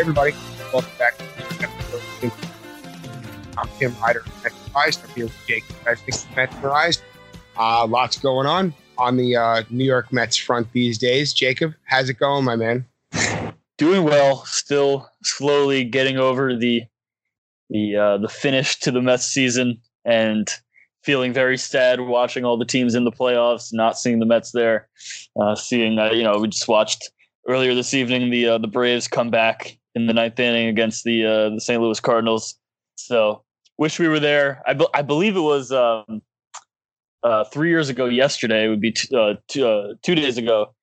Everybody. Welcome back to. I'm Tim Ryder, Metsmerized. I'm here with Jake Metsmerized. Uh, lots going on on the uh, New York Mets front these days. Jacob, how's it going, my man? Doing well. Still slowly getting over the the uh, the finish to the Mets season and feeling very sad watching all the teams in the playoffs, not seeing the Mets there. Uh, seeing, uh, you know, we just watched earlier this evening the uh, the Braves come back in the ninth inning against the uh, the St. Louis Cardinals. So wish we were there. I, be- I believe it was um, uh, three years ago yesterday. It would be t- uh, two, uh, two days ago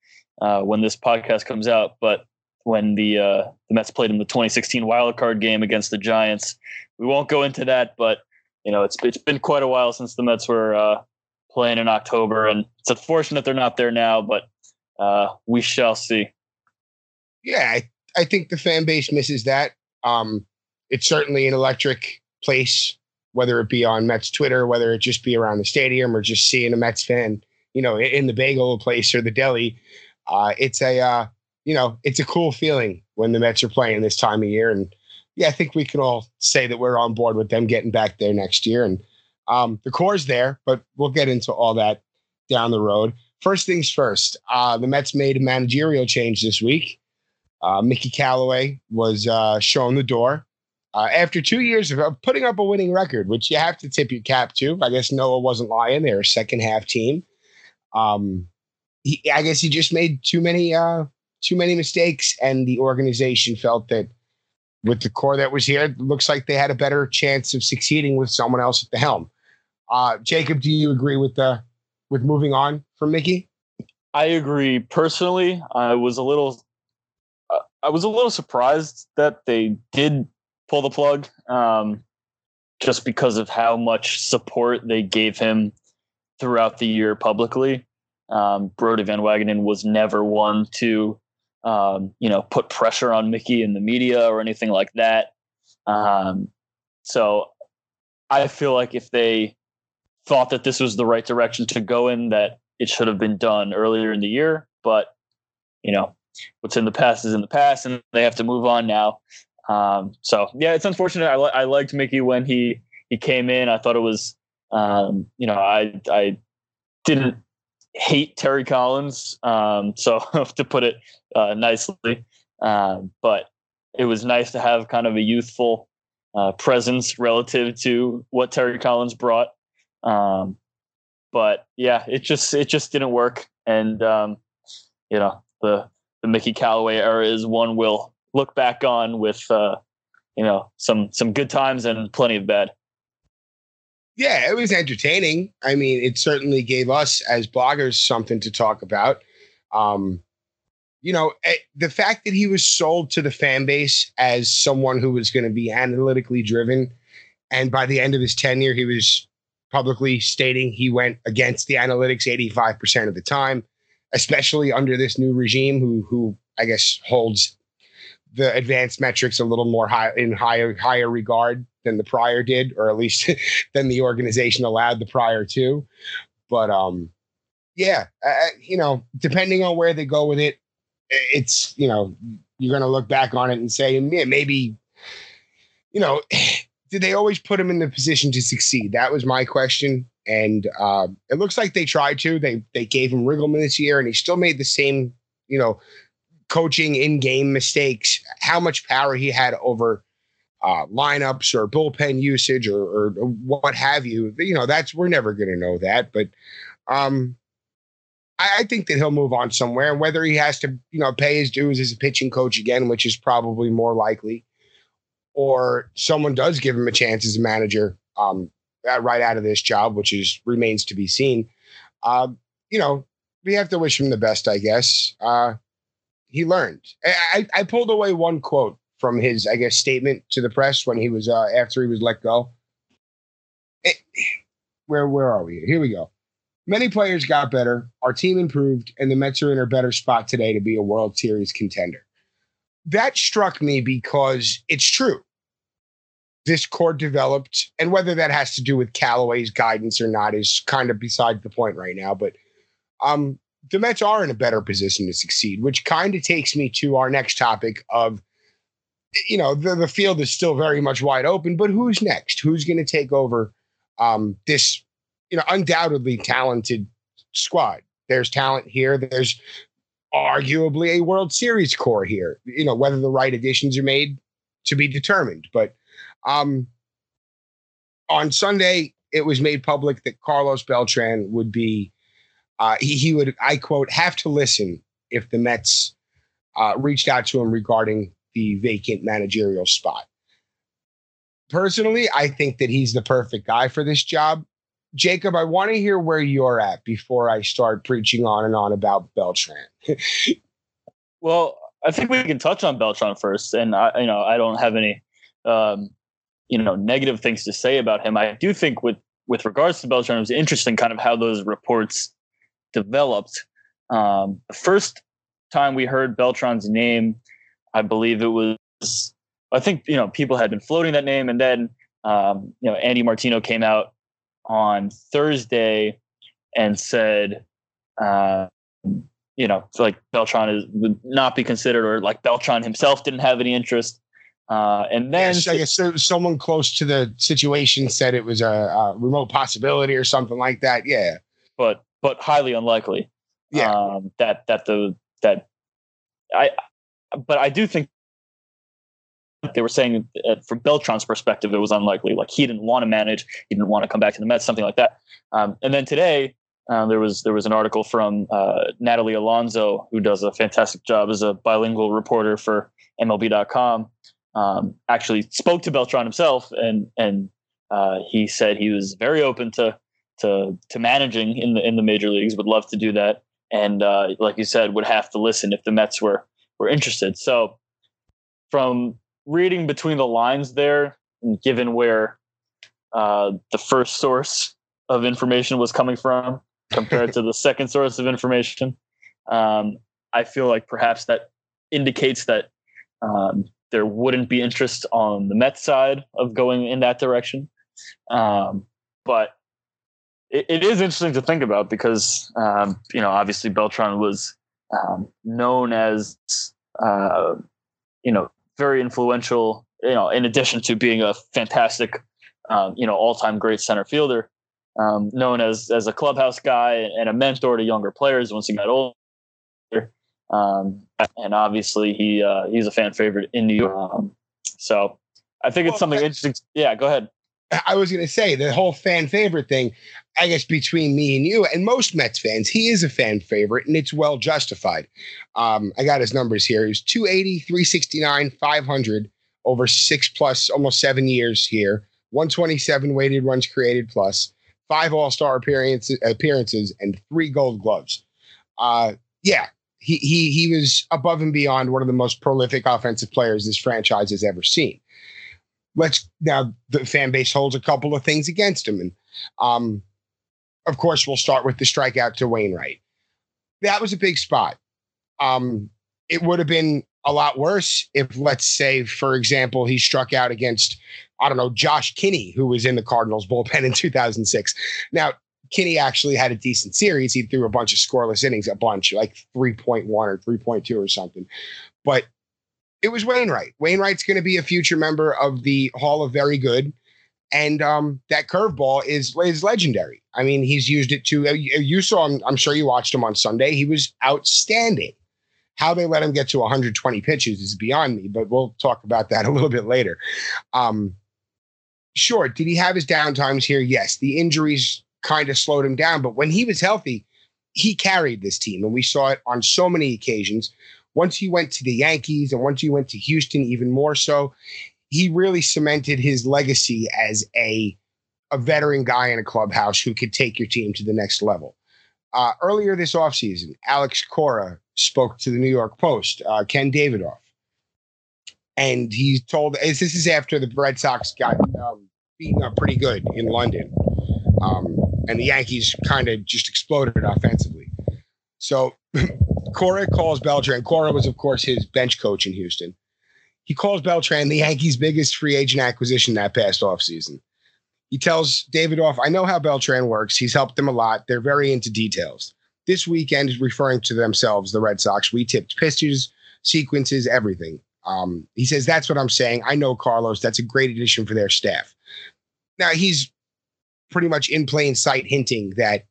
uh, when this podcast comes out. But when the uh, the Mets played in the 2016 wild card game against the Giants, we won't go into that. But you know, it's it's been quite a while since the Mets were uh, playing in October, and it's unfortunate they're not there now. But uh, we shall see. Yeah, I think the fan base misses that. Um, it's certainly an electric place, whether it be on Mets Twitter, whether it just be around the stadium, or just seeing a Mets fan, you know, in the bagel place or the deli. Uh, it's a uh, you know, it's a cool feeling when the Mets are playing this time of year, and yeah, I think we can all say that we're on board with them getting back there next year. And um, the core's there, but we'll get into all that down the road. First things first, uh, the Mets made a managerial change this week. Uh, Mickey Callaway was uh, shown the door uh, after two years of putting up a winning record, which you have to tip your cap to. I guess Noah wasn't lying; they're a second half team. Um, he, I guess he just made too many uh, too many mistakes, and the organization felt that with the core that was here, it looks like they had a better chance of succeeding with someone else at the helm. Uh, Jacob, do you agree with the with moving on from Mickey? I agree. Personally, I was a little, uh, I was a little surprised that they did pull the plug, um, just because of how much support they gave him throughout the year publicly. Um, Brodie Van Wagenen was never one to um, you know, put pressure on Mickey in the media or anything like that. Um, so I feel like if they thought that this was the right direction to go in, that it should have been done earlier in the year. But you know, what's in the past is in the past, and they have to move on now. Um, so yeah, it's unfortunate. I, li- I liked Mickey when he he came in. I thought it was, um, you know, I I didn't hate Terry Collins. Um, so to put it uh, nicely, um, but it was nice to have kind of a youthful uh, presence relative to what Terry Collins brought. Um, but yeah, it just it just didn't work, and um, you know the the Mickey Callaway era is one we'll look back on with uh, you know some some good times and plenty of bad yeah, it was entertaining. I mean, it certainly gave us as bloggers something to talk about. Um, you know, eh, the fact that he was sold to the fan base as someone who was going to be analytically driven, and by the end of his tenure, he was publicly stating he went against the analytics 85% of the time, especially under this new regime, who who I guess holds the advanced metrics a little more high in higher higher regard than the prior did, or at least than the organization allowed the prior to. But um, yeah, uh, you know, depending on where they go with it, it's you know you're going to look back on it and say, yeah, maybe, you know, did they always put him in the position to succeed? That was my question. And uh, it looks like they tried to. They they gave him Riggleman this year, and he still made the same, you know, coaching in game mistakes. How much power he had over uh, lineups or bullpen usage or, or, what have you. You know, that's we're never going to know that. But um, I, I, think that he'll move on somewhere. And whether he has to, you know, pay his dues as a pitching coach again, which is probably more likely, or someone does give him a chance as a manager um, right out of this job, which is remains to be seen. Uh, you know, we have to wish him the best, I guess. Uh, he learned. I, I pulled away one quote from his, I guess, statement to the press when he was uh, after he was let go. It, where where are we? Here we go. Many players got better. Our team improved, and the Mets are in a better spot today to be a World Series contender. That struck me because it's true. This core developed, and whether that has to do with Callaway's guidance or not is kind of beside the point right now. But um, the Mets are in a better position to succeed, which kind of takes me to our next topic of you know, the, the field is still very much wide open, but who's next? Who's going to take over um, this, you know, undoubtedly talented squad? There's talent here. There's arguably a World Series core here. You know, whether the right additions are made to be determined. But um, on Sunday, it was made public that Carlos Beltran would be, uh, he, he would, I quote, have to listen if the Mets uh, reached out to him regarding the vacant managerial spot. Personally, I think that he's the perfect guy for this job. Jacob, I want to hear where you're at before I start preaching on and on about Beltran. well, I think we can touch on Beltran first, and I, you know, I don't have any, um, you know, negative things to say about him. I do think with with regards to Beltran, it was interesting, kind of how those reports developed. Um, the first time we heard Beltran's name, I believe it was, I think you know, people had been floating that name, and then um, you know, Andy Martino came out on Thursday and said, uh, you know, like Beltran is would not be considered, or like Beltran himself didn't have any interest. Uh, and then yes, I guess someone close to the situation said it was a, a, remote possibility or something like that. Yeah, but but highly unlikely. Yeah, um, that that the that I, but I do think they were saying uh, from Beltran's perspective, it was unlikely. Like he didn't want to manage, he didn't want to come back to the Mets, something like that. Um, and then today, um, there was there was an article from uh, Nathalie Alonso, who does a fantastic job as a bilingual reporter for MLB.com. Um, actually spoke to Beltran himself, and and uh, he said he was very open to to to managing in the in the major leagues. Would love to do that, and uh, like you said, would have to listen if the Mets were were interested. So, from reading between the lines there, given where uh, the first source of information was coming from compared to the second source of information, um, I feel like perhaps that indicates that um, there wouldn't be interest on the Mets side of going in that direction. Um, but it, it is interesting to think about because um, you know obviously Beltran was um, known as uh, you know very influential. You know, in addition to being a fantastic, um, you know, all-time great center fielder, um, known as as a clubhouse guy and a mentor to younger players once he got older. Um, and obviously, he uh, he's a fan favorite in New York. Um, so I think it's something interesting. Yeah, go ahead. I was going to say the whole fan favorite thing. I guess between me and you and most Mets fans, he is a fan favorite, and it's well justified. Um, I got his numbers here. He was 280, 369, 500 over six plus, almost seven years here. 127 weighted runs created plus, five All Star appearances, appearances, and three Gold Gloves. Uh, yeah, he he was above and beyond one of the most prolific offensive players this franchise has ever seen. Let's now the fan base holds a couple of things against him, and um, of course, we'll start with the strikeout to Wainwright. That was a big spot. Um, it would have been a lot worse if, let's say, for example, he struck out against, I don't know, Josh Kinney, who was in the Cardinals bullpen in 2006. Now, Kinney actually had a decent series. He threw a bunch of scoreless innings, a bunch, like 3.1 or 3.2 or something. But it was Wainwright. Wainwright's going to be a future member of the Hall of Very Good. And um, that curveball is is legendary. I mean, he's used it to. Uh, you saw him. I'm sure you watched him on Sunday. He was outstanding. How they let him get to 120 pitches is beyond me, but we'll talk about that a little bit later. Um, sure, did he have his downtimes here? Yes, the injuries kind of slowed him down, but when he was healthy, he carried this team, and we saw it on so many occasions. Once he went to the Yankees, and once he went to Houston, even more so, he really cemented his legacy as a a veteran guy in a clubhouse who could take your team to the next level. Uh, earlier this offseason, Alex Cora spoke to the New York Post, uh, Ken Davidoff, and he told this is after the Red Sox got um, beaten up pretty good in London, um, and the Yankees kind of just exploded offensively. So Cora calls Beltran. Cora was, of course, his bench coach in Houston. He calls Beltran the Yankees' biggest free agent acquisition that past offseason. He tells Davidoff, I know how Beltran works. He's helped them a lot. They're very into details. This weekend referring to themselves, the Red Sox. We tipped pitches, sequences, everything. Um, he says, That's what I'm saying. I know Carlos. That's a great addition for their staff. Now, he's pretty much in plain sight hinting that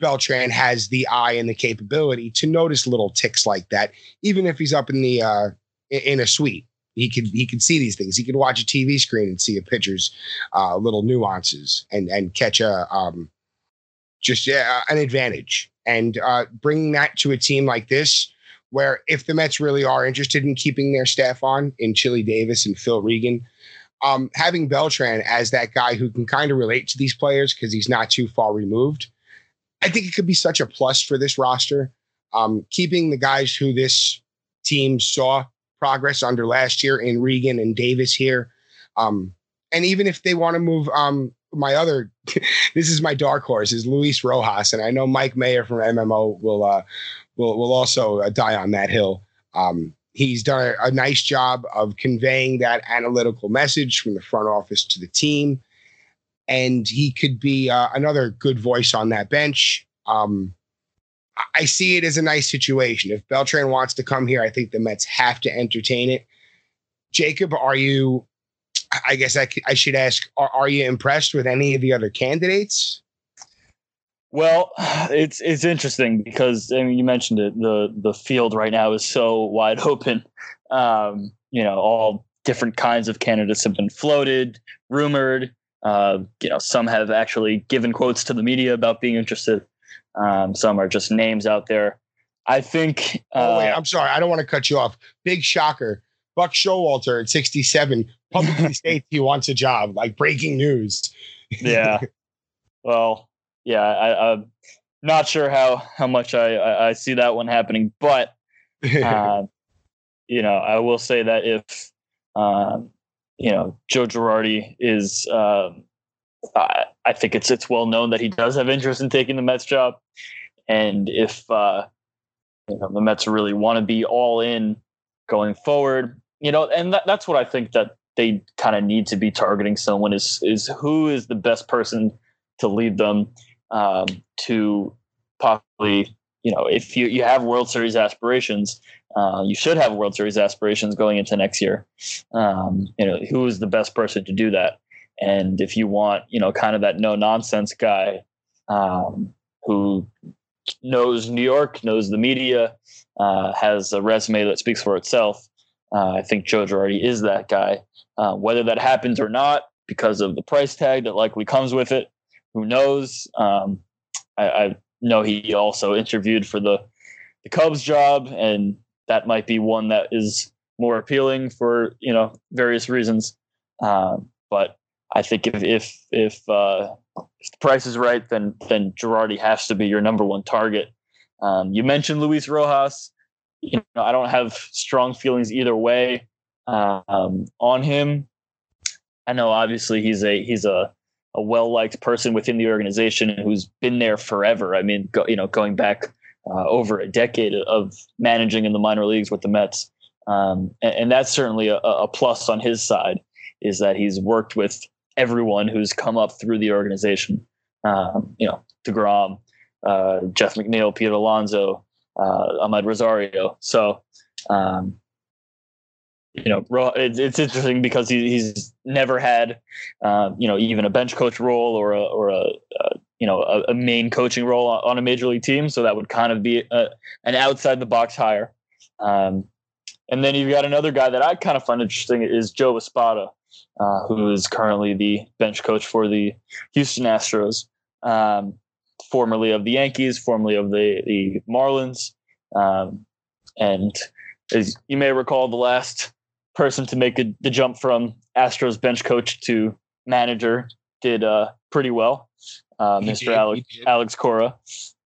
Beltran has the eye and the capability to notice little ticks like that, even if he's up in the uh, in a suite. He could he could see these things. He could watch a TV screen and see a pitcher's uh, little nuances and and catch a um, just uh, an advantage. And uh, bringing that to a team like this, where if the Mets really are interested in keeping their staff on in Chili Davis and Phil Regan, um, having Beltran as that guy who can kind of relate to these players because he's not too far removed, I think it could be such a plus for this roster. Um, keeping the guys who this team saw progress under last year in Regan and Davis here. Um, and even if they want to move um, my other this is my dark horse is Luis Rojas, and I know Mike Mayer from MMO will uh, will will also uh, die on that hill. Um, he's done a, nice job of conveying that analytical message from the front office to the team, and he could be uh, another good voice on that bench. Um, I see it as a nice situation. If Beltran wants to come here, I think the Mets have to entertain it. Jacob, are you I guess I, I should ask: are, are you impressed with any of the other candidates? Well, it's it's interesting because I mean, you mentioned it. the The field right now is so wide open. Um, you know, all different kinds of candidates have been floated, rumored. Uh, you know, some have actually given quotes to the media about being interested. Um, some are just names out there. I think. Uh, oh wait, uh, I'm sorry. I don't want to cut you off. Big shocker. Buck Showalter at 67 publicly states he wants a job, like breaking news. yeah. Well, yeah, I, am not sure how how much I, I, I see that one happening, but uh, you know, I will say that if um, you know Joe Girardi is, uh, I, I think it's it's well known that he does have interest in taking the Mets job, and if uh, you know the Mets really want to be all in going forward, you know, and that, that's what I think that they kind of need to be targeting someone is is who is the best person to lead them um, to possibly you know if you you have World Series aspirations, uh, you should have World Series aspirations going into next year. Um, you know who is the best person to do that, and if you want you know kind of that no nonsense guy um, who knows New York, knows the media, uh, has a resume that speaks for itself. Uh, I think Joe Girardi is that guy. Uh, whether that happens or not, because of the price tag that likely comes with it, who knows? Um, I, I, know he also interviewed for the the Cubs job, and that might be one that is more appealing for you know various reasons. Um, but I think if if if, uh, if the price is right, then then Girardi has to be your number one target. Um, you mentioned Luis Rojas you know, I don't have strong feelings either way um, on him. I know obviously he's a he's a a well liked person within the organization who's been there forever. I mean, go, you know, going back uh, over a decade of managing in the minor leagues with the Mets, um, and, and, that's certainly a, a, plus on his side is that he's worked with everyone who's come up through the organization. Um, you know, Degrom, uh, Jeff McNeil, Peter Alonso, uh, Amed Rosario. So, um, you know, it's, interesting because he, he's never had, uh, you know, even a bench coach role or a, or a, uh, you know, a, a, main coaching role on a major league team. So that would kind of be a, an outside the box hire. Um, and then you've got another guy that I kind of find interesting is Joe Espada, uh, who is currently the bench coach for the Houston Astros. Um, formerly of the Yankees, formerly of the the Marlins, um, and as you may recall, the last person to make a, the jump from Astros bench coach to manager did uh, pretty well, uh, Mr. Did, Alex Alex Cora.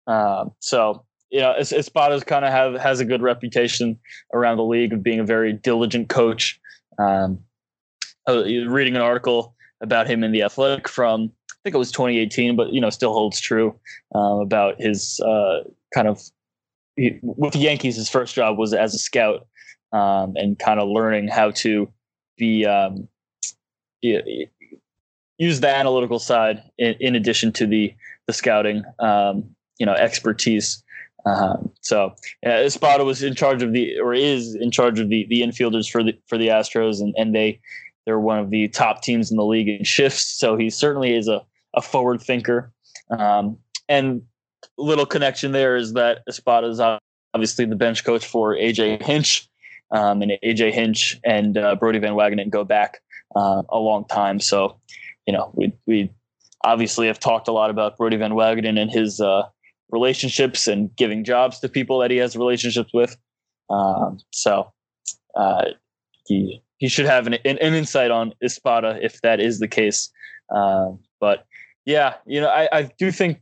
Um, so you know, Espada's kind of have has a good reputation around the league of being a very diligent coach. Um, reading an article about him in the Athletic from I think it was 2018, but you know, still holds true um, about his uh, kind of he, with the Yankees. His first job was as a scout um, and kind of learning how to be um, use the analytical side in, in, addition to the the scouting, um, you know, expertise. Um, so yeah, Espada was in charge of the or is in charge of the the infielders for the for the Astros, and and they they're one of the top teams in the league in shifts. So he certainly is a a forward thinker. Um, and little connection there is that Espada is obviously the bench coach for AJ Hinch, um, and AJ Hinch and uh, Brodie Van Wagenen go back uh, a long time. So you know we we obviously have talked a lot about Brodie Van Wagenen and his uh, relationships and giving jobs to people that he has relationships with. Um, so uh, he he should have an, an, an, insight on Espada if that is the case. Uh, but yeah, you know, I, I do think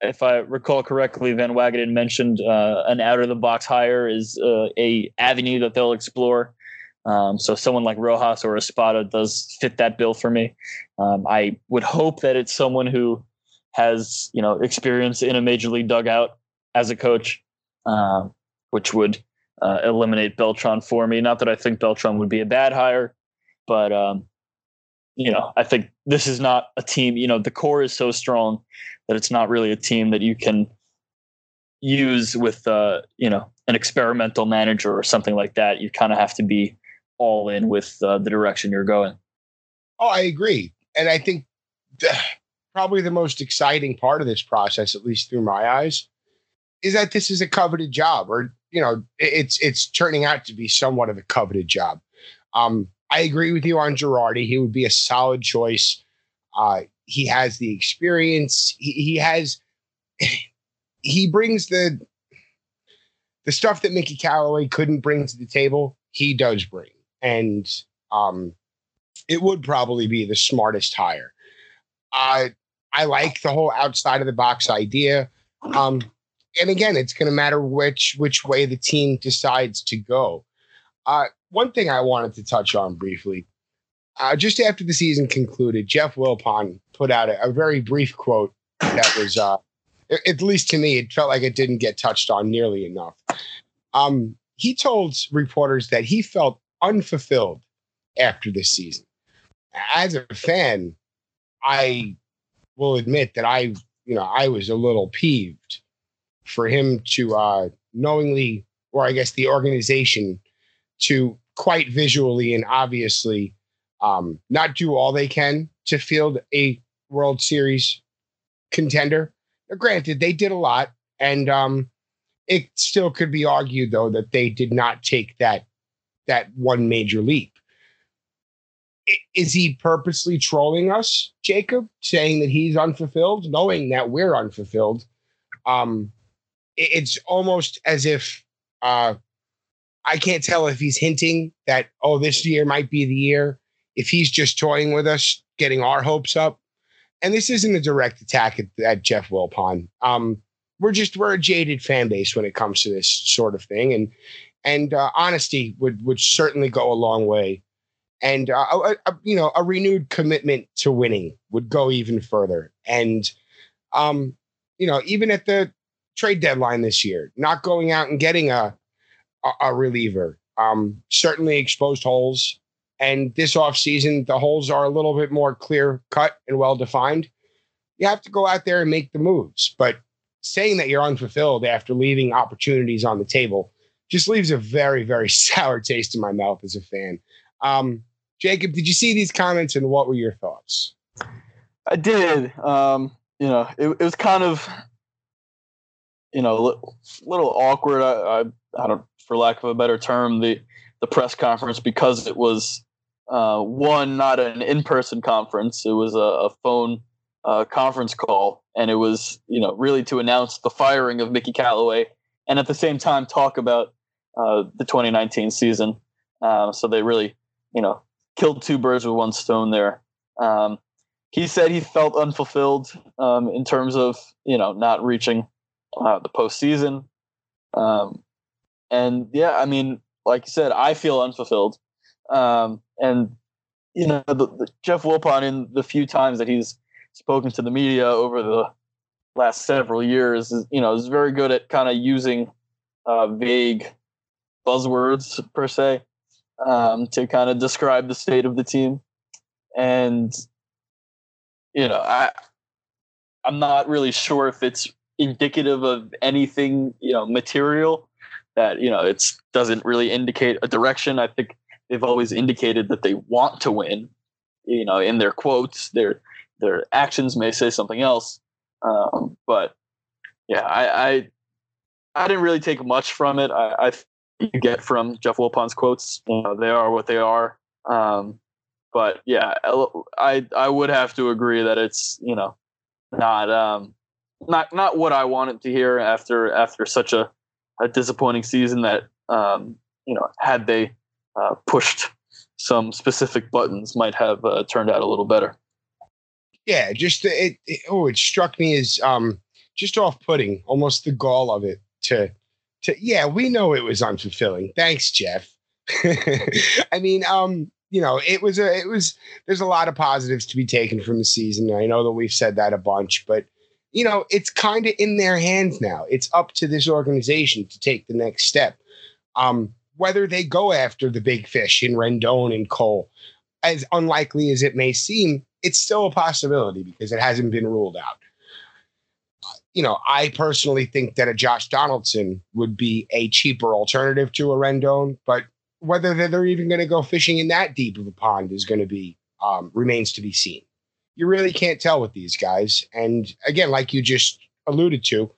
if I recall correctly, Van Wagenen mentioned uh, an out of the box hire is uh, a avenue that they'll explore. Um, so someone like Rojas or Espada does fit that bill for me. Um, I would hope that it's someone who has you know experience in a major league dugout as a coach, uh, which would uh, eliminate Beltran for me. Not that I think Beltran would be a bad hire, but um, you know I think this is not a team. You know the core is so strong that it's not really a team that you can use with uh, you know an experimental manager or something like that. You kind of have to be all in with uh, the direction you're going. Oh, I agree, and I think the, probably the most exciting part of this process, at least through my eyes, is that this is a coveted job, or you know, it's it's turning out to be somewhat of a coveted job. Um, I agree with you on Girardi. He would be a solid choice. Uh, he has the experience. He, he has he brings the the stuff that Mickey Callaway couldn't bring to the table. He does bring, and um, it would probably be the smartest hire. Uh, I like the whole outside of the box idea. Um, and again, it's going to matter which which way the team decides to go. Uh, one thing I wanted to touch on briefly, uh, just after the season concluded, Jeff Wilpon put out a, a very brief quote that was, uh, at least to me, it felt like it didn't get touched on nearly enough. Um, he told reporters that he felt unfulfilled after this season. As a fan, I will admit that I, you know, I was a little peeved for him to uh, knowingly, or I guess the organization, to quite visually and obviously um, not do all they can to field a World Series contender. Now, granted, they did a lot, and um, it still could be argued though that they did not take that that one major leap is he purposely trolling us, Jacob, saying that he's unfulfilled, knowing that we're unfulfilled? Um, it's almost as if uh, I can't tell if he's hinting that oh, this year might be the year. If he's just toying with us, getting our hopes up, and this isn't a direct attack at, at Jeff Wilpon. Um, we're just we're a jaded fan base when it comes to this sort of thing, and and uh, honesty would would certainly go a long way and uh, a, a, you know a renewed commitment to winning would go even further and um you know even at the trade deadline this year not going out and getting a a, reliever um certainly exposed holes and this offseason the holes are a little bit more clear cut and well defined you have to go out there and make the moves but saying that you're unfulfilled after leaving opportunities on the table just leaves a very very sour taste in my mouth as a fan um, Jacob, did you see these comments and what were your thoughts? I did. Um, you know, it, it was kind of, you know, a little, little awkward. I, I, I don't, for lack of a better term, the the press conference because it was uh, one not an in person conference. It was a, a phone uh, conference call, and it was you know really to announce the firing of Mickey Callaway, and at the same time talk about uh, the 2019 season. Uh, so they really, you know, killed two birds with one stone there. Um, he said he felt unfulfilled um, in terms of you know not reaching uh, the postseason. Um, and yeah, I mean, like you said, I feel unfulfilled. Um, and you know, the, the Jeff Wilpon in the few times that he's spoken to the media over the last several years, is, you know, is very good at kind of using uh, vague buzzwords per se um, to kind of describe the state of the team. And you know, I I'm not really sure if it's indicative of anything you know material that you know it doesn't really indicate a direction. I think they've always indicated that they want to win you know in their quotes their their actions may say something else. Um, but yeah I, I i didn't really take much from it. I, I you get from jeff wilpon's quotes you know they are what they are. Um, but yeah i i would have to agree that it's you know not um not not what I wanted to hear after after such a, a disappointing season that um, you know had they uh, pushed some specific buttons might have uh, turned out a little better. Yeah, just it, it oh it struck me as um just off putting almost the gall of it to to yeah we know it was unfulfilling. Thanks, Jeff. I mean um you know, it was a, it was, there's a lot of positives to be taken from the season. I know that we've said that a bunch, but you know, it's kind of in their hands now. It's up to this organization to take the next step. Um, whether they go after the big fish in Rendon and Cole, as unlikely as it may seem, it's still a possibility because it hasn't been ruled out. You know, I personally think that a Josh Donaldson would be a cheaper alternative to a Rendon, but whether they're even going to go fishing in that deep of a pond is going to be um, remains to be seen you really can't tell with these guys. And again, like you just alluded to,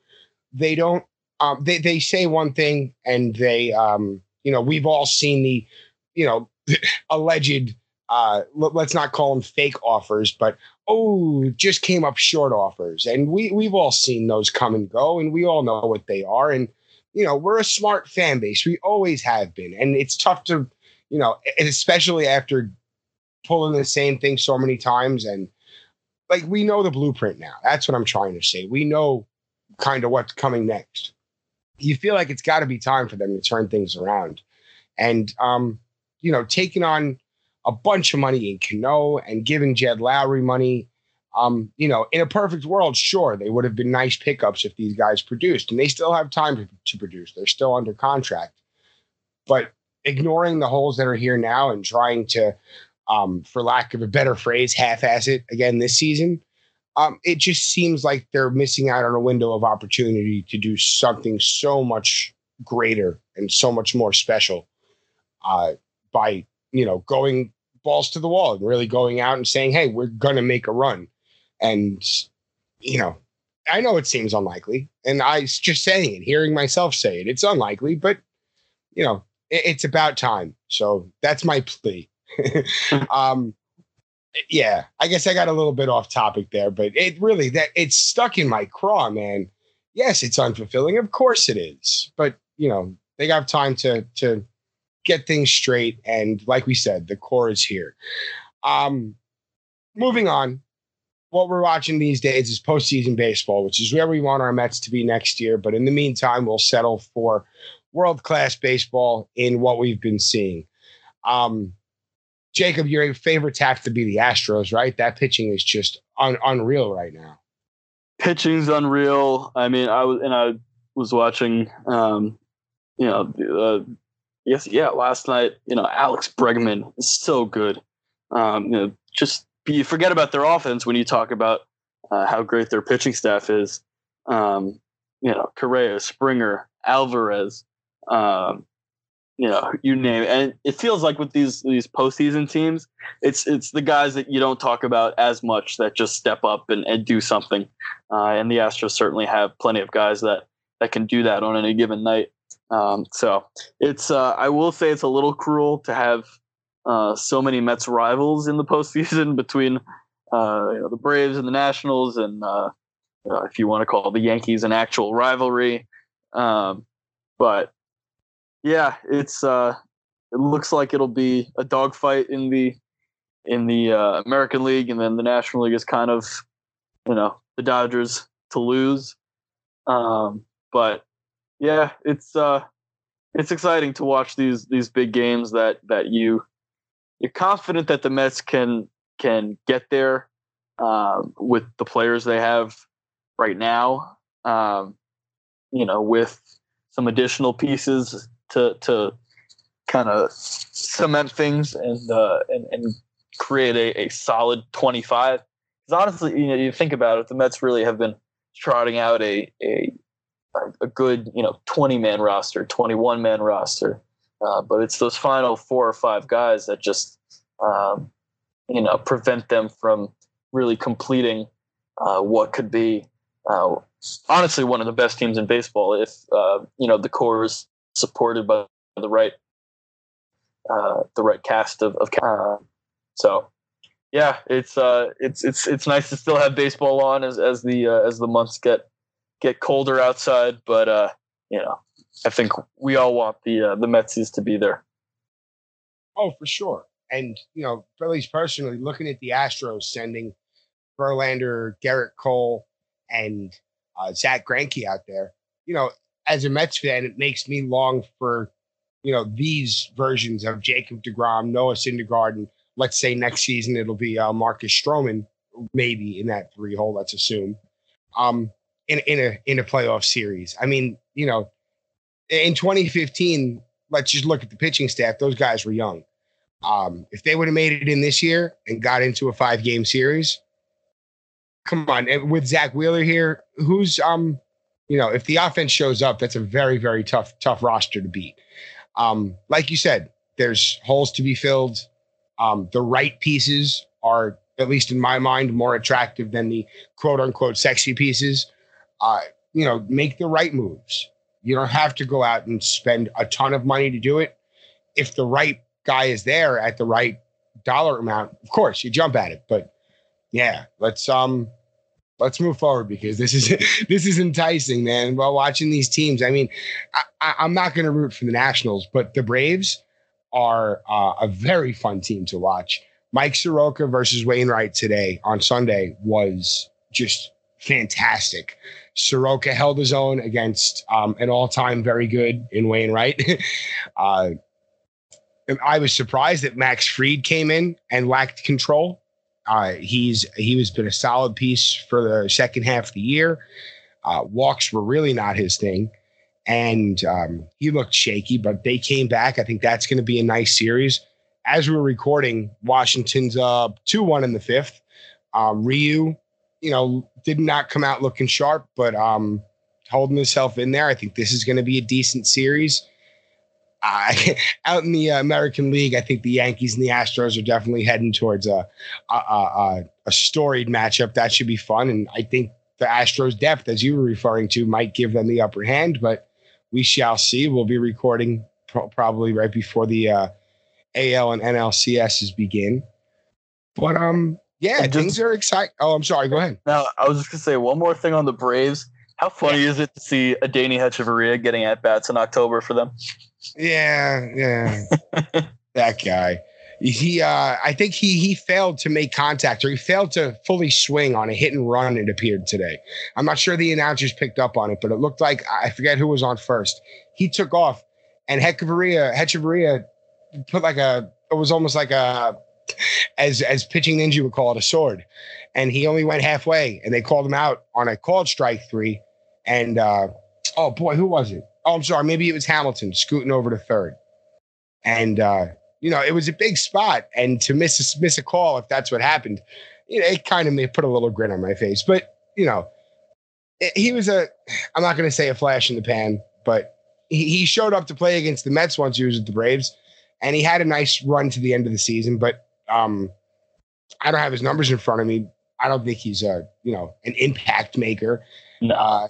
they don't. Um, they they say one thing, and they um, you know we've all seen the you know alleged. Uh, let's not call them fake offers, but oh, just came up short offers, and we we've all seen those come and go, and we all know what they are, and you know we're a smart fan base, we always have been, and it's tough to, you know, especially after pulling the same thing so many times and like we know the blueprint now. That's what I'm trying to say. We know kind of what's coming next. You feel like it's got to be time for them to turn things around. And um, you know, taking on a bunch of money in Cano and giving Jed Lowrie money. Um, you know, in a perfect world, sure, they would have been nice pickups if these guys produced, and they still have time to, to produce. They're still under contract. But ignoring the holes that are here now and trying to um, for lack of a better phrase, half-ass it again this season. Um, it just seems like they're missing out on a window of opportunity to do something so much greater and so much more special uh, by you know going balls to the wall and really going out and saying, "Hey, we're gonna make a run," and you know. I know it seems unlikely, and I just saying it, hearing myself say it, it's unlikely, but you know, it, it's about time. So that's my plea. um, yeah, I guess I got a little bit off topic there, but it really that it's stuck in my craw, man. Yes, it's unfulfilling. Of course it is, but you know they got time to to get things straight, and like we said, the core is here. Um, moving on, what we're watching these days is postseason baseball, which is where we want our Mets to be next year. But in the meantime, we'll settle for world class baseball in what we've been seeing. Um, Jacob, your favorites have to be the Astros, right? That pitching is just un- unreal right now. Pitching's unreal. I mean, I was and I was watching, um, you know, uh, yes, yeah, last night. You know, Alex Bregman is so good. Um, you know, just you forget about their offense when you talk about uh, how great their pitching staff is. Um, you know, Correa, Springer, Alvarez, um, you know, you name it. And it feels like with these these postseason teams, it's it's the guys that you don't talk about as much that just step up and, and do something. Uh, and the Astros certainly have plenty of guys that that can do that on any given night. Um, so it's uh, I will say it's a little cruel to have uh, so many Mets rivals in the postseason between uh, you know, the Braves and the Nationals, and uh, if you want to call the Yankees an actual rivalry. Um, but yeah, it's uh, it looks like it'll be a dogfight in the in the uh, American League, and then the National League is kind of you know the Dodgers to lose. Um, but yeah, it's uh, it's exciting to watch these these big games that that you you're confident that the Mets can can get there um, with the players they have right now. Um, you know, with some additional pieces to to kind of cement things and uh, and and create a, a solid 25. Because honestly, you know, you think about it, the Mets really have been trotting out a a a good you know 20 man roster, 21 man roster, uh, but it's those final four or five guys that just um, you know prevent them from really completing uh, what could be uh, honestly one of the best teams in baseball if uh, you know the core is supported by the right uh, the right cast of, of uh, so yeah it's uh it's it's it's nice to still have baseball on as as the uh, as the months get get colder outside but uh you know I think we all want the uh, the Metsies to be there. Oh, for sure. And you know, at least personally, looking at the Astros sending Verlander, Gerrit Cole, and uh, Zack Greinke out there, you know, as a Mets fan, it makes me long for you know these versions of Jacob Degrom, Noah Syndergaard, and let's say next season it'll be uh, Marcus Stroman, maybe in that three hole. Let's assume, um, in in a in a playoff series. I mean, you know, in 2015, let's just look at the pitching staff. Those guys were young. Um, if they would have made it in this year and got into a five game series, come on. With Zack Wheeler here, who's um, you know, if the offense shows up, that's a very, very tough, tough roster to beat. Um, like you said, there's holes to be filled. Um, the right pieces are, at least in my mind, more attractive than the quote unquote sexy pieces. Uh, you know, make the right moves. You don't have to go out and spend a ton of money to do it. If the right guy is there at the right dollar amount, of course you jump at it. But yeah, let's um let's move forward because this is this is enticing, man. While watching these teams, I mean, I, am not going to root for the Nationals, but the Braves are uh, a very fun team to watch. Mike Soroka versus Wainwright today on Sunday was just fantastic. Soroka held his own against um, an all-time very good in Wainwright. uh, I was surprised that Max Fried came in and lacked control. Uh, he's he was been a solid piece for the second half of the year. Uh, walks were really not his thing, and um, he looked shaky. But they came back. I think that's going to be a nice series. As we are recording, Washington's up two one in the fifth. Um, Ryu you know, did not come out looking sharp, but um, holding himself in there. I think this is going to be a decent series. Uh, out in the American League, I think the Yankees and the Astros are definitely heading towards a a, a a, storied matchup. That should be fun, and I think the Astros' depth, as you were referring to, might give them the upper hand. But we shall see. We'll be recording pro- probably right before the uh, AL and NLCSs begin. But um, yeah, just, things are exciting. Oh, I'm sorry. Go ahead. Now, I was just gonna say one more thing on the Braves. How funny yeah. is it to see a Danny Hechavarria getting at bats in October for them? Yeah, yeah. that guy. He, uh, I think he he failed to make contact, or he failed to fully swing on a hit and run. It appeared today. I'm not sure the announcers picked up on it, but it looked like I forget who was on first. He took off, and Hechavarria, Hechavarria put like a. It was almost like a as as pitching ninja would call it, a sword. And he only went halfway, and they called him out on a called strike three. And uh, oh boy, who was it? Oh, I'm sorry, maybe it was Hamilton scooting over to third. And uh, you know, it was a big spot, and to miss a, miss a call if that's what happened, you know, it kind of may put a little grin on my face. But you know, it, he was a I'm not going to say a flash in the pan, but he, he showed up to play against the Mets once he was with the Braves, and he had a nice run to the end of the season. But um, I don't have his numbers in front of me. I don't think he's a you know an impact maker. No. Uh,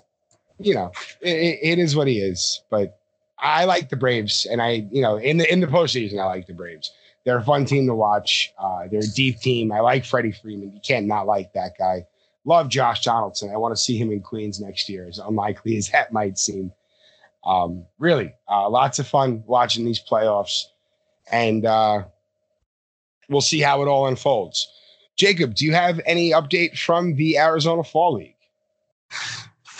you know, it, it is what he is. But I like the Braves, and I you know in the in the postseason I like the Braves. They're a fun team to watch. Uh, they're a deep team. I like Freddie Freeman. You can't not like that guy. Love Josh Donaldson. I want to see him in Queens next year, as unlikely as that might seem. Um, really, uh, lots of fun watching these playoffs. And uh, we'll see how it all unfolds. Jacob, do you have any update from the Arizona Fall League?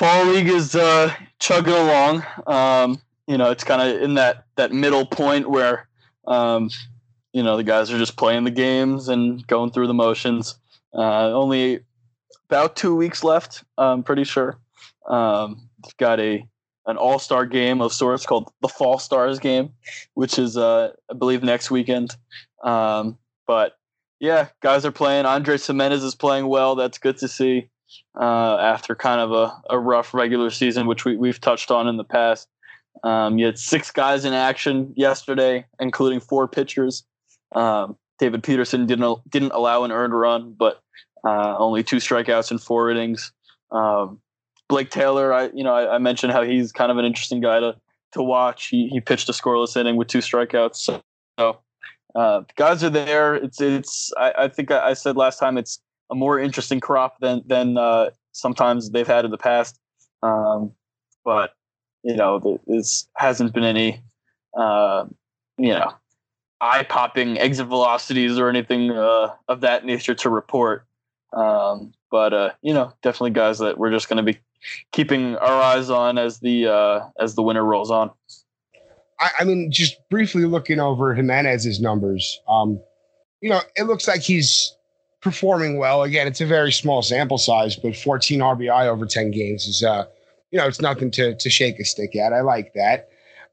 Fall League is uh, chugging along. Um, you know, it's kind of in that that middle point where, um, you know, the guys are just playing the games and going through the motions. Uh, only about two weeks left. I'm pretty sure. Um, got a an all star game of sorts called the Fall Stars game, which is uh, I believe next weekend. Um, but yeah, guys are playing. Andres Gimenez is playing well. That's good to see. Uh, after kind of a, a rough regular season, which we, we've touched on in the past. Um, you had six guys in action yesterday, including four pitchers. Um, David Peterson didn't didn't allow an earned run, but uh, only two strikeouts in four innings. Um, Blake Taylor, I you know I, I, mentioned how he's kind of an interesting guy to to watch. He he pitched a scoreless inning with two strikeouts. So, so uh, guys are there. It's it's I, I think I, I, said last time it's a more interesting crop than than uh, sometimes they've had in the past. Um, but you know, this hasn't been any uh, you know eye popping exit velocities or anything uh, of that nature to report. Um, but uh, you know, definitely guys that we're just going to be keeping our eyes on as the uh, as the winter rolls on. I, I mean, just briefly looking over Gimenez's numbers, um, you know, it looks like he's performing well. Again, it's a very small sample size, but 14 RBI over 10 games is, uh, you know, it's nothing to to shake a stick at. I like that.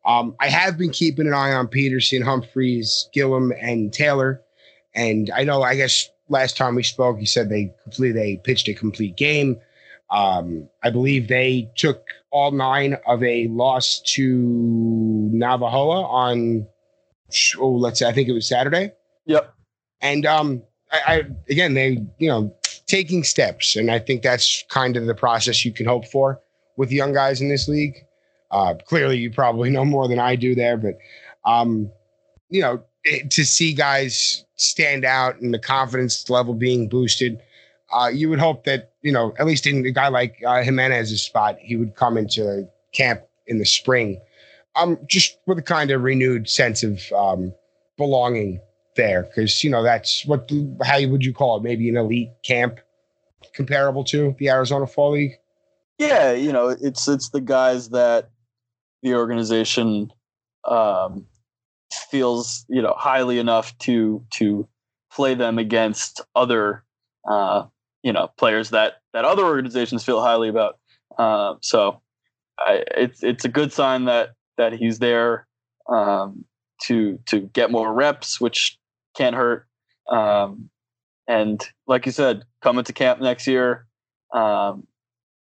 Um, I have been keeping an eye on Peterson, Humphreys, Gilliam, and Taylor, and I know. I guess last time we spoke, he said they complete they pitched a complete game. Um, I believe they took all nine of a loss to Navojoa on, oh, let's say, I think it was Saturday. Yep. And um, I, I again, they, you know, taking steps, and I think that's kind of the process you can hope for with young guys in this league. Uh, clearly, you probably know more than I do there, but um, you know, it, to see guys stand out and the confidence level being boosted uh, you would hope that you know at least in a guy like uh, Gimenez's spot, he would come into camp in the spring, um, just with a kind of renewed sense of um, belonging there, because you know that's what how would you call it? Maybe an elite camp comparable to the Arizona Fall League. Yeah, you know, it's it's the guys that the organization um, feels you know highly enough to to play them against other uh, you know players that that other organizations feel highly about. Um, so I, it's it's a good sign that that he's there um, to to get more reps, which can't hurt. Um, and like you said, coming to camp next year, um,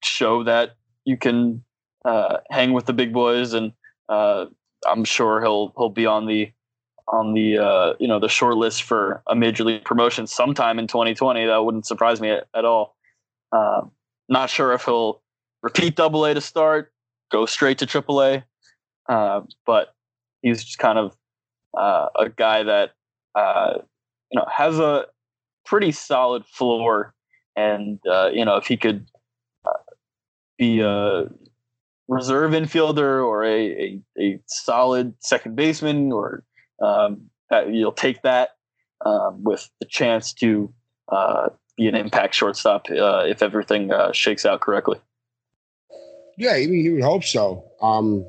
show that you can uh, hang with the big boys, and uh, I'm sure he'll he'll be on the on the uh, you know the short list for a major league promotion sometime in 2020. That wouldn't surprise me at, at all. Uh, not sure if he'll repeat Double A to start, go straight to Triple A, uh, but he's just kind of uh, a guy that uh, you know has a pretty solid floor, and uh, you know if he could be a reserve infielder or a, a, a solid second baseman or um, you'll take that um, with the chance to uh, be an impact shortstop uh, if everything uh, shakes out correctly. Yeah, I mean, you would hope so. Um,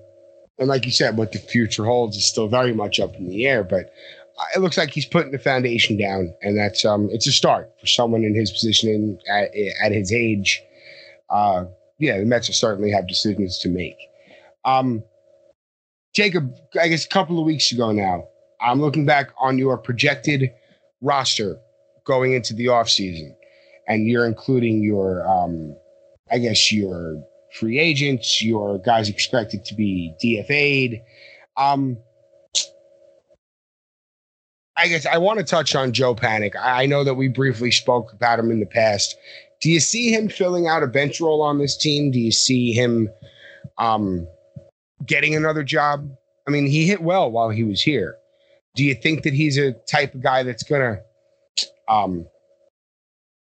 and like you said, what the future holds is still very much up in the air. But uh, it looks like he's putting the foundation down, and that's um, it's a start for someone in his position at, at his age. Uh, yeah, the Mets will certainly have decisions to make. Um, Jacob, I guess a couple of weeks ago now, I'm looking back on your projected roster going into the offseason, and you're including your, um, I guess, your free agents, your guys expected to be DFA'd. Um, I guess I want to touch on Joe Panik. I know that we briefly spoke about him in the past. Do you see him filling out a bench role on this team? Do you see him um, getting another job? I mean, he hit well while he was here do you think that he's a type of guy that's gonna um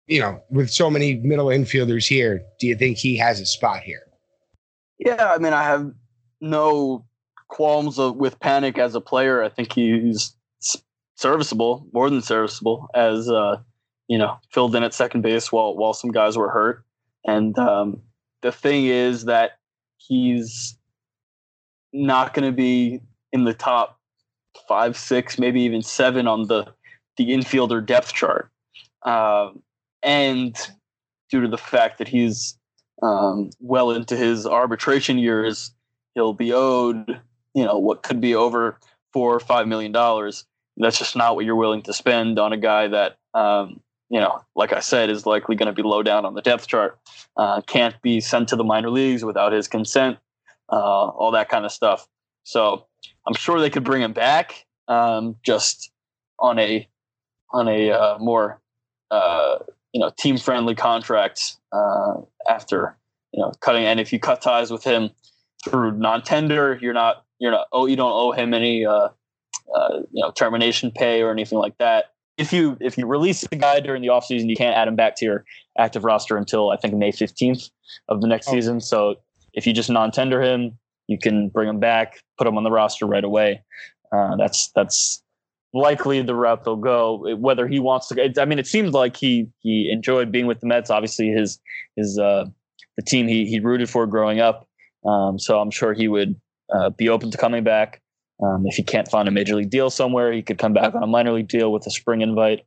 you know with so many middle infielders here do you think he has a spot here yeah i mean i have no qualms of, with Panic as a player i think he's serviceable more than serviceable as uh you know filled in at second base while while some guys were hurt and um the thing is that he's not going to be in the top five, six, maybe even seven on the the infielder depth chart, um, and due to the fact that he's um, well into his arbitration years, he'll be owed you know what could be over four or five million dollars. That's just not what you're willing to spend on a guy that um, you know, like I said, is likely going to be low down on the depth chart. Uh, can't be sent to the minor leagues without his consent, uh, all that kind of stuff. So I'm sure they could bring him back, um, just on a on a uh, more uh, you know team friendly contract uh, after you know cutting. And if you cut ties with him through non tender, you're not you're not oh you don't owe him any uh, you know termination pay or anything like that if you if you release the guy during the offseason, you can't add him back to your active roster until I think May 15th of the next oh. season. So if you just non-tender him, you can bring him back, put him on the roster right away. Uh, that's that's likely the route they'll go. Whether he wants to, I mean, it seems like he he enjoyed being with the Mets. Obviously, his his uh, the team he he rooted for growing up. Um, so I'm sure he would uh, be open to coming back. Um, if he can't find a major league deal somewhere, he could come back on a minor league deal with a spring invite.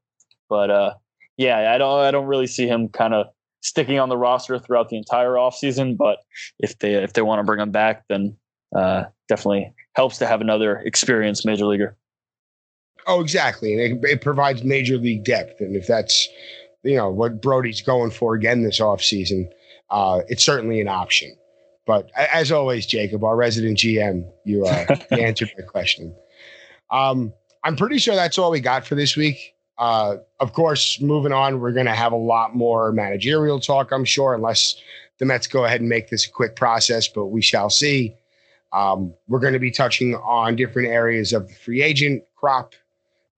But uh, yeah, I don't I don't really see him kind of sticking on the roster throughout the entire offseason. But if they if they want to bring him back, then uh, definitely helps to have another experienced major leaguer. Oh, exactly, and it, it provides major league depth. And if that's you know what Brodie's going for again this offseason, uh, it's certainly an option. But as always, Jacob, our resident GM, you, uh, you answered my question. Um, I'm pretty sure that's all we got for this week. Uh, of course, moving on, we're going to have a lot more managerial talk, I'm sure, unless the Mets go ahead and make this a quick process, but we shall see. Um, we're going to be touching on different areas of the free agent crop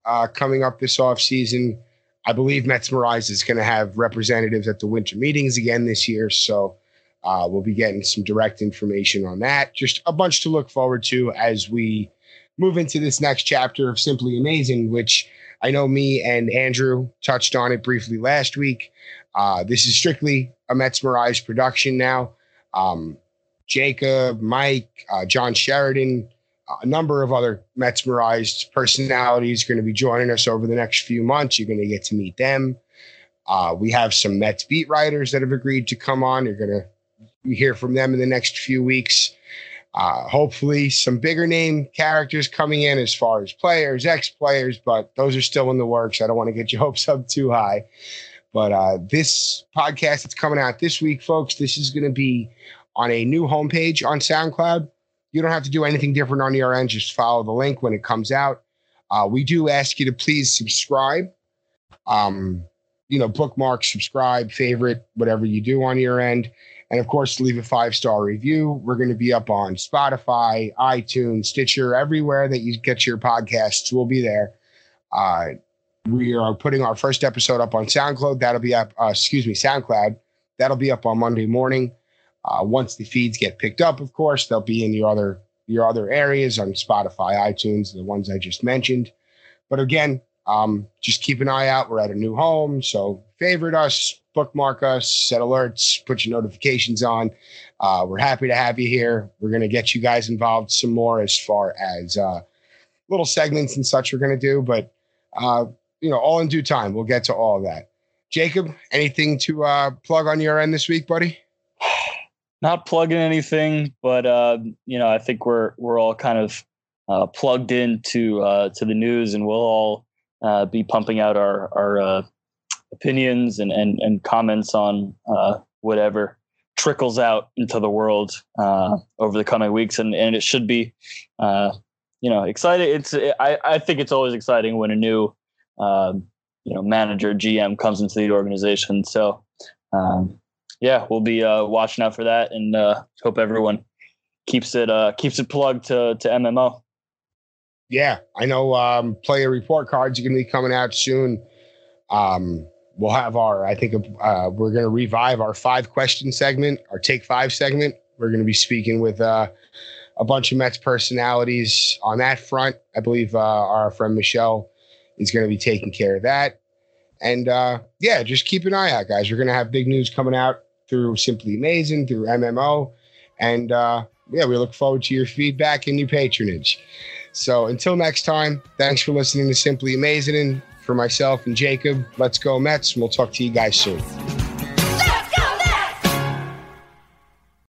uh, coming up this offseason. I believe Metsmerized is going to have representatives at the winter meetings again this year. So uh, we'll be getting some direct information on that. Just a bunch to look forward to as we move into this next chapter of Simply Amazin', which I know me and Andrew touched on it briefly last week. Uh, this is strictly a Metsmerized production now. Um, Jacob, Mike, uh, John Sheridan, a number of other Metsmerized personalities are going to be joining us over the next few months. You're going to get to meet them. Uh, we have some Mets beat writers that have agreed to come on. You're going to we hear from them in the next few weeks. Uh, hopefully, some bigger name characters coming in as far as players, ex players, but those are still in the works. I don't want to get your hopes up too high. But uh, this podcast that's coming out this week, folks, this is going to be on a new homepage on SoundCloud. You don't have to do anything different on your end. Just follow the link when it comes out. Uh, we do ask you to please subscribe. Um, you know, bookmark, subscribe, favorite, whatever you do on your end. And of course, leave a five star review. We're going to be up on Spotify, iTunes, Stitcher, everywhere that you get your podcasts. We'll be there. Uh, we are putting our first episode up on SoundCloud. That'll be up, uh, excuse me, SoundCloud. That'll be up on Monday morning. Uh, once the feeds get picked up, of course, they'll be in your other your other areas on Spotify, iTunes, the ones I just mentioned. But again, um, just keep an eye out. We're at a new home, so favorite us, bookmark us, set alerts, put your notifications on. Uh, we're happy to have you here. We're going to get you guys involved some more as far as uh, little segments and such we're going to do, but uh, you know, all in due time. We'll get to all of that. Jacob, anything to uh, plug on your end this week, buddy? Not plugging anything, but uh, you know, I think we're we're all kind of uh, plugged into to the news, and we'll all be pumping out our our opinions and, and, and comments on uh, whatever trickles out into the world uh, over the coming weeks. And, and it should be, uh, you know, exciting. It's, I, I think it's always exciting when a new, um, you know, manager, GM comes into the organization. So, um, yeah, we'll be uh, watching out for that and uh, hope everyone keeps it uh, keeps it plugged to to MMO. Yeah, I know um, player report cards are going to be coming out soon. Um, we'll have our, I think uh, we're going to revive our five question segment, our take five segment. We're going to be speaking with uh, a bunch of Mets personalities on that front. I believe uh, our friend Michelle is going to be taking care of that. And uh, yeah, just keep an eye out, guys. We're going to have big news coming out through Simply Amazin', through MMO. And uh, yeah, we look forward to your feedback and your patronage. So until next time, thanks for listening to Simply Amazin' for myself and Jacob. Let's go, Mets. And we'll talk to you guys soon.